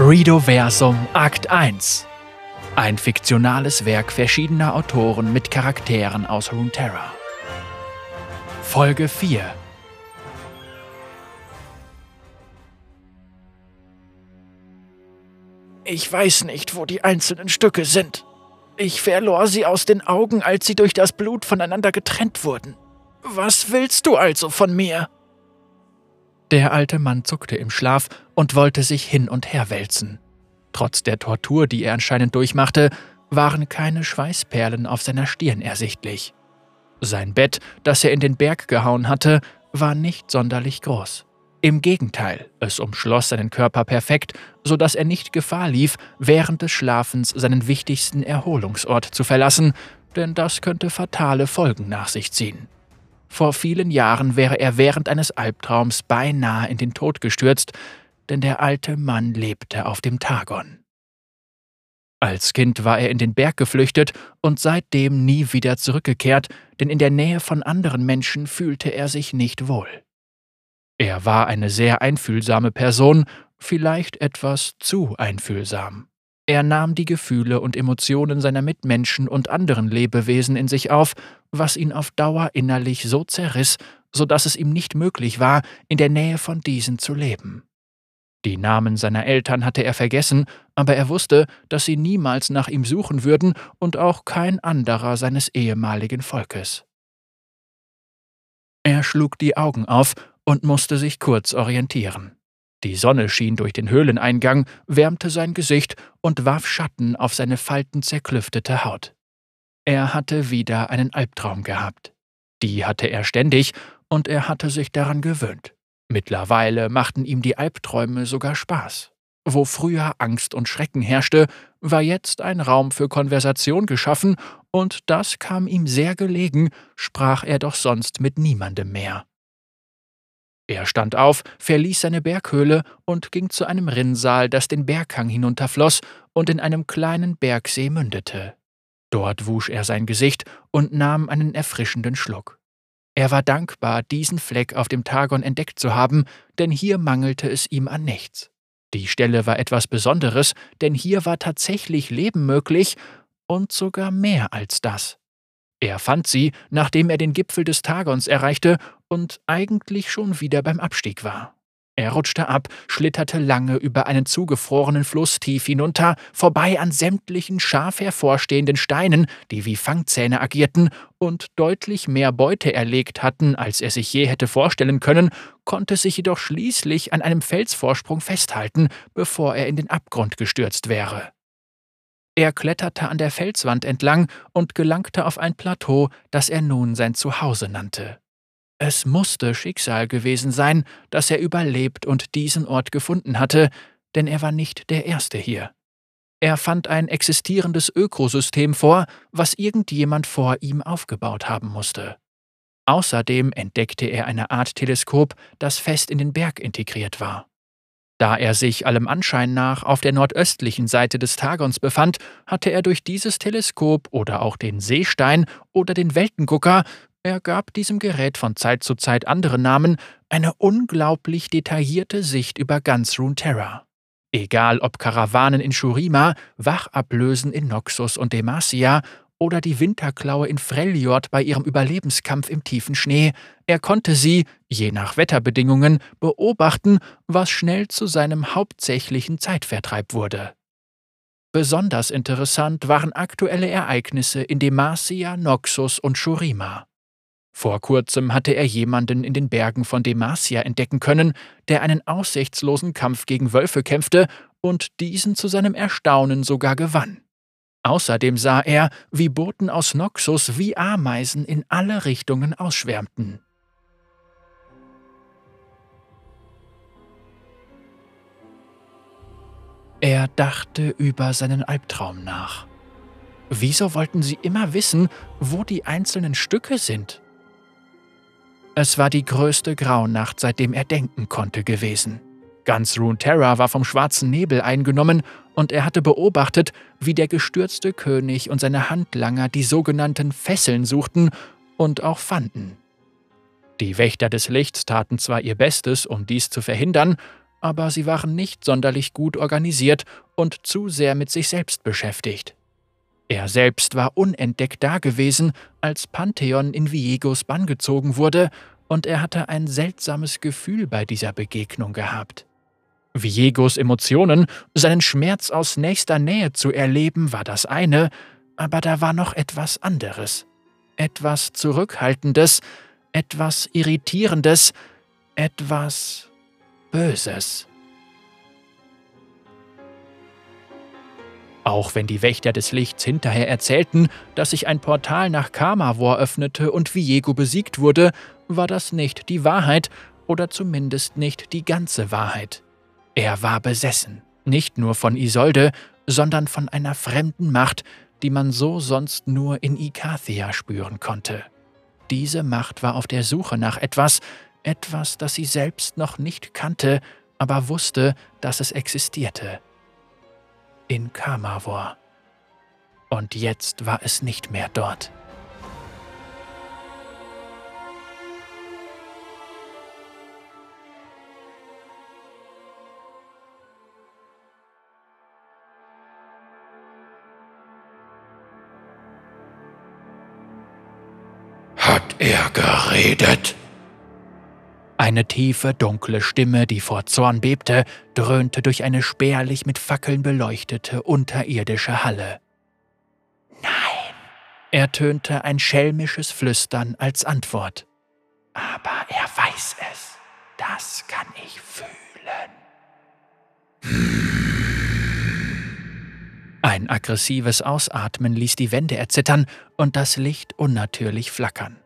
Redoversum Akt 1 Ein fiktionales Werk verschiedener Autoren mit Charakteren aus Runeterra. Folge 4 Ich weiß nicht, wo die einzelnen Stücke sind. Ich verlor sie aus den Augen, als sie durch das Blut voneinander getrennt wurden. Was willst du also von mir? Der alte Mann zuckte im Schlaf und wollte sich hin und her wälzen. Trotz der Tortur, die er anscheinend durchmachte, waren keine Schweißperlen auf seiner Stirn ersichtlich. Sein Bett, das er in den Berg gehauen hatte, war nicht sonderlich groß. Im Gegenteil, es umschloss seinen Körper perfekt, so dass er nicht Gefahr lief, während des Schlafens seinen wichtigsten Erholungsort zu verlassen, denn das könnte fatale Folgen nach sich ziehen. Vor vielen Jahren wäre er während eines Albtraums beinahe in den Tod gestürzt, denn der alte Mann lebte auf dem Tagon. Als Kind war er in den Berg geflüchtet und seitdem nie wieder zurückgekehrt, denn in der Nähe von anderen Menschen fühlte er sich nicht wohl. Er war eine sehr einfühlsame Person, vielleicht etwas zu einfühlsam. Er nahm die Gefühle und Emotionen seiner Mitmenschen und anderen Lebewesen in sich auf, was ihn auf Dauer innerlich so zerriss, so dass es ihm nicht möglich war, in der Nähe von diesen zu leben. Die Namen seiner Eltern hatte er vergessen, aber er wusste, dass sie niemals nach ihm suchen würden und auch kein anderer seines ehemaligen Volkes. Er schlug die Augen auf und musste sich kurz orientieren. Die Sonne schien durch den Höhleneingang, wärmte sein Gesicht und warf Schatten auf seine faltenzerklüftete Haut. Er hatte wieder einen Albtraum gehabt. Die hatte er ständig, und er hatte sich daran gewöhnt. Mittlerweile machten ihm die Albträume sogar Spaß. Wo früher Angst und Schrecken herrschte, war jetzt ein Raum für Konversation geschaffen, und das kam ihm sehr gelegen, sprach er doch sonst mit niemandem mehr. Er stand auf, verließ seine Berghöhle und ging zu einem Rinnsal, das den Berghang hinunterfloss und in einem kleinen Bergsee mündete. Dort wusch er sein Gesicht und nahm einen erfrischenden Schluck. Er war dankbar, diesen Fleck auf dem Tagon entdeckt zu haben, denn hier mangelte es ihm an nichts. Die Stelle war etwas Besonderes, denn hier war tatsächlich Leben möglich und sogar mehr als das. Er fand sie, nachdem er den Gipfel des Tagons erreichte und eigentlich schon wieder beim Abstieg war. Er rutschte ab, schlitterte lange über einen zugefrorenen Fluss tief hinunter, vorbei an sämtlichen scharf hervorstehenden Steinen, die wie Fangzähne agierten und deutlich mehr Beute erlegt hatten, als er sich je hätte vorstellen können, konnte sich jedoch schließlich an einem Felsvorsprung festhalten, bevor er in den Abgrund gestürzt wäre. Er kletterte an der Felswand entlang und gelangte auf ein Plateau, das er nun sein Zuhause nannte. Es musste Schicksal gewesen sein, dass er überlebt und diesen Ort gefunden hatte, denn er war nicht der Erste hier. Er fand ein existierendes Ökosystem vor, was irgendjemand vor ihm aufgebaut haben musste. Außerdem entdeckte er eine Art Teleskop, das fest in den Berg integriert war. Da er sich allem Anschein nach auf der nordöstlichen Seite des Tagons befand, hatte er durch dieses Teleskop oder auch den Seestein oder den Weltengucker, er gab diesem Gerät von Zeit zu Zeit andere Namen, eine unglaublich detaillierte Sicht über ganz Runeterra. Egal ob Karawanen in Shurima, Wachablösen in Noxus und Demacia oder die Winterklaue in Freljord bei ihrem Überlebenskampf im tiefen Schnee, er konnte sie, je nach Wetterbedingungen, beobachten, was schnell zu seinem hauptsächlichen Zeitvertreib wurde. Besonders interessant waren aktuelle Ereignisse in Demacia, Noxus und Shurima. Vor kurzem hatte er jemanden in den Bergen von Demacia entdecken können, der einen aussichtslosen Kampf gegen Wölfe kämpfte und diesen zu seinem Erstaunen sogar gewann. Außerdem sah er, wie Boten aus Noxus wie Ameisen in alle Richtungen ausschwärmten. Er dachte über seinen Albtraum nach. Wieso wollten sie immer wissen, wo die einzelnen Stücke sind? Es war die größte Graunacht, seitdem er denken konnte, gewesen. Ganz Runeterra war vom schwarzen Nebel eingenommen und er hatte beobachtet, wie der gestürzte König und seine Handlanger die sogenannten Fesseln suchten und auch fanden. Die Wächter des Lichts taten zwar ihr Bestes, um dies zu verhindern, aber sie waren nicht sonderlich gut organisiert und zu sehr mit sich selbst beschäftigt. Er selbst war unentdeckt dagewesen, als Pantheon in Viegos Bann gezogen wurde, und er hatte ein seltsames Gefühl bei dieser Begegnung gehabt. Viegos Emotionen, seinen Schmerz aus nächster Nähe zu erleben, war das eine, aber da war noch etwas anderes. Etwas Zurückhaltendes, etwas Irritierendes, etwas Böses. Auch wenn die Wächter des Lichts hinterher erzählten, dass sich ein Portal nach Kamavor öffnete und Viego besiegt wurde, war das nicht die Wahrheit oder zumindest nicht die ganze Wahrheit. Er war besessen, nicht nur von Isolde, sondern von einer fremden Macht, die man so sonst nur in Ikathia spüren konnte. Diese Macht war auf der Suche nach etwas, etwas, das sie selbst noch nicht kannte, aber wusste, dass es existierte in Kamavor. Und jetzt war es nicht mehr dort. Er geredet? Eine tiefe, dunkle Stimme, die vor Zorn bebte, dröhnte durch eine spärlich mit Fackeln beleuchtete unterirdische Halle. Nein, ertönte ein schelmisches Flüstern als Antwort. Aber er weiß es. Das kann ich fühlen. Ein aggressives Ausatmen ließ die Wände erzittern und das Licht unnatürlich flackern.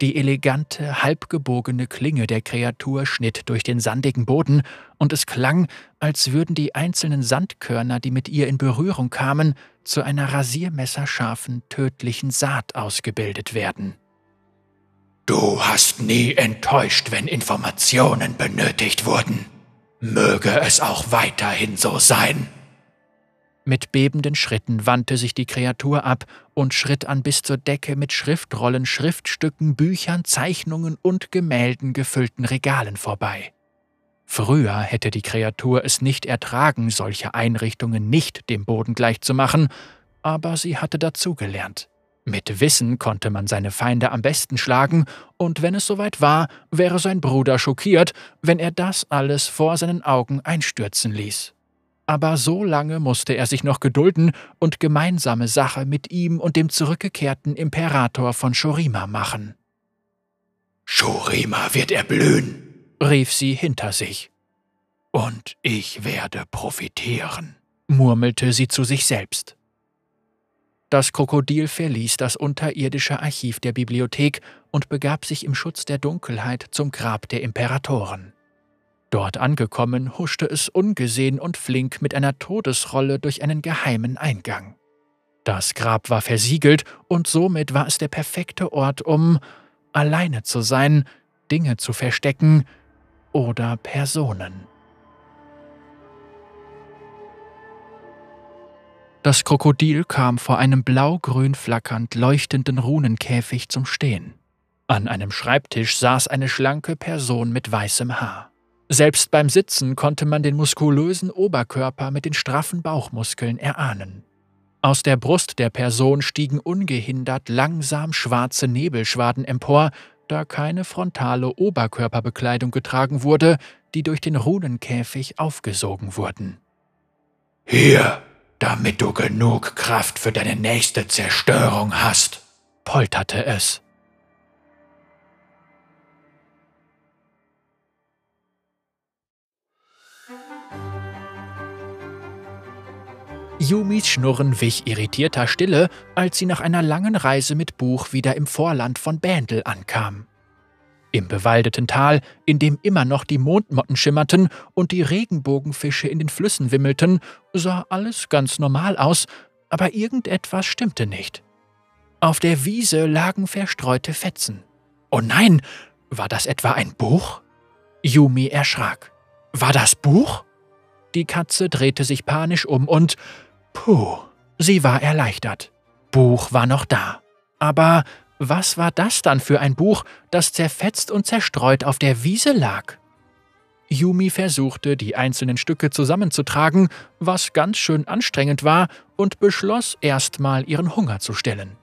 Die elegante, halbgebogene Klinge der Kreatur schnitt durch den sandigen Boden, und es klang, als würden die einzelnen Sandkörner, die mit ihr in Berührung kamen, zu einer rasiermesserscharfen, tödlichen Saat ausgebildet werden. Du hast nie enttäuscht, wenn Informationen benötigt wurden. Möge es auch weiterhin so sein. Mit bebenden Schritten wandte sich die Kreatur ab und schritt an bis zur Decke mit Schriftrollen, Schriftstücken, Büchern, Zeichnungen und Gemälden gefüllten Regalen vorbei. Früher hätte die Kreatur es nicht ertragen, solche Einrichtungen nicht dem Boden gleichzumachen, aber sie hatte dazugelernt. Mit Wissen konnte man seine Feinde am besten schlagen, und wenn es soweit war, wäre sein Bruder schockiert, wenn er das alles vor seinen Augen einstürzen ließ aber so lange musste er sich noch gedulden und gemeinsame Sache mit ihm und dem zurückgekehrten Imperator von Shorima machen. Shorima wird erblühen, rief sie hinter sich. Und ich werde profitieren, murmelte sie zu sich selbst. Das Krokodil verließ das unterirdische Archiv der Bibliothek und begab sich im Schutz der Dunkelheit zum Grab der Imperatoren. Dort angekommen, huschte es ungesehen und flink mit einer Todesrolle durch einen geheimen Eingang. Das Grab war versiegelt und somit war es der perfekte Ort, um alleine zu sein, Dinge zu verstecken oder Personen. Das Krokodil kam vor einem blau-grün flackernd leuchtenden Runenkäfig zum Stehen. An einem Schreibtisch saß eine schlanke Person mit weißem Haar. Selbst beim Sitzen konnte man den muskulösen Oberkörper mit den straffen Bauchmuskeln erahnen. Aus der Brust der Person stiegen ungehindert langsam schwarze Nebelschwaden empor, da keine frontale Oberkörperbekleidung getragen wurde, die durch den Runenkäfig aufgesogen wurden. Hier, damit du genug Kraft für deine nächste Zerstörung hast, polterte es. Yumis Schnurren wich irritierter Stille, als sie nach einer langen Reise mit Buch wieder im Vorland von Bändel ankam. Im bewaldeten Tal, in dem immer noch die Mondmotten schimmerten und die Regenbogenfische in den Flüssen wimmelten, sah alles ganz normal aus, aber irgendetwas stimmte nicht. Auf der Wiese lagen verstreute Fetzen. Oh nein, war das etwa ein Buch? Yumi erschrak. War das Buch? Die Katze drehte sich panisch um und Puh, sie war erleichtert. Buch war noch da. Aber was war das dann für ein Buch, das zerfetzt und zerstreut auf der Wiese lag? Yumi versuchte, die einzelnen Stücke zusammenzutragen, was ganz schön anstrengend war, und beschloss erstmal ihren Hunger zu stillen.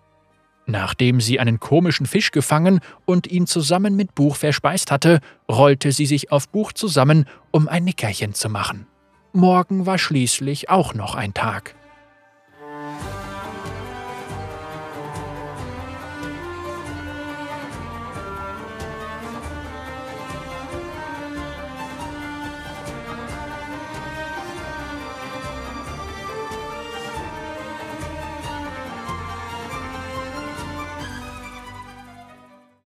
Nachdem sie einen komischen Fisch gefangen und ihn zusammen mit Buch verspeist hatte, rollte sie sich auf Buch zusammen, um ein Nickerchen zu machen. Morgen war schließlich auch noch ein Tag.